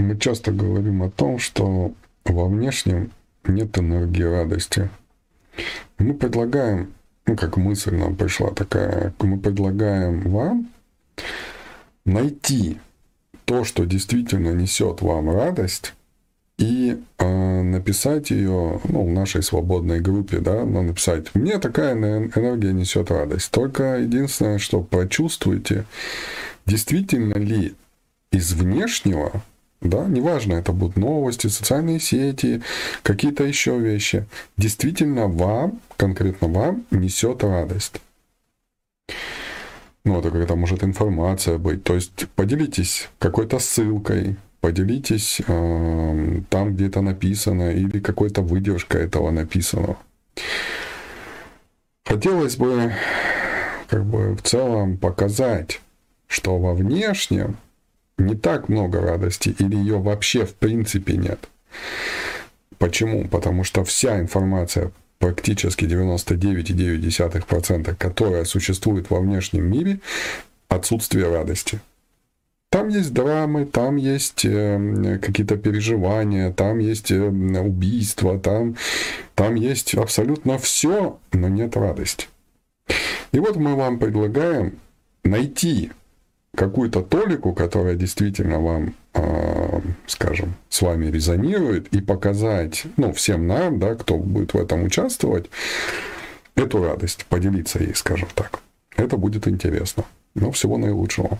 Мы часто говорим о том, что во внешнем нет энергии радости. Мы предлагаем, ну как мысль нам пришла такая, мы предлагаем вам найти то, что действительно несет вам радость, и э, написать ее ну, в нашей свободной группе, да, ну, написать, мне такая энергия несет радость. Только единственное, что почувствуйте, действительно ли из внешнего, да, неважно, это будут новости, социальные сети, какие-то еще вещи, действительно вам, конкретно вам несет радость. Ну, это какая-то может информация быть. То есть поделитесь какой-то ссылкой, поделитесь э, там, где это написано, или какой-то выдержка этого написано. Хотелось бы как бы в целом показать, что во внешнем не так много радости, или ее вообще в принципе нет. Почему? Потому что вся информация, практически 99,9%, которая существует во внешнем мире, отсутствие радости. Там есть драмы, там есть э, какие-то переживания, там есть э, убийства, там, там есть абсолютно все, но нет радости. И вот мы вам предлагаем найти какую-то толику, которая действительно вам, э, скажем, с вами резонирует, и показать, ну, всем нам, да, кто будет в этом участвовать, эту радость, поделиться ей, скажем так. Это будет интересно. Но всего наилучшего.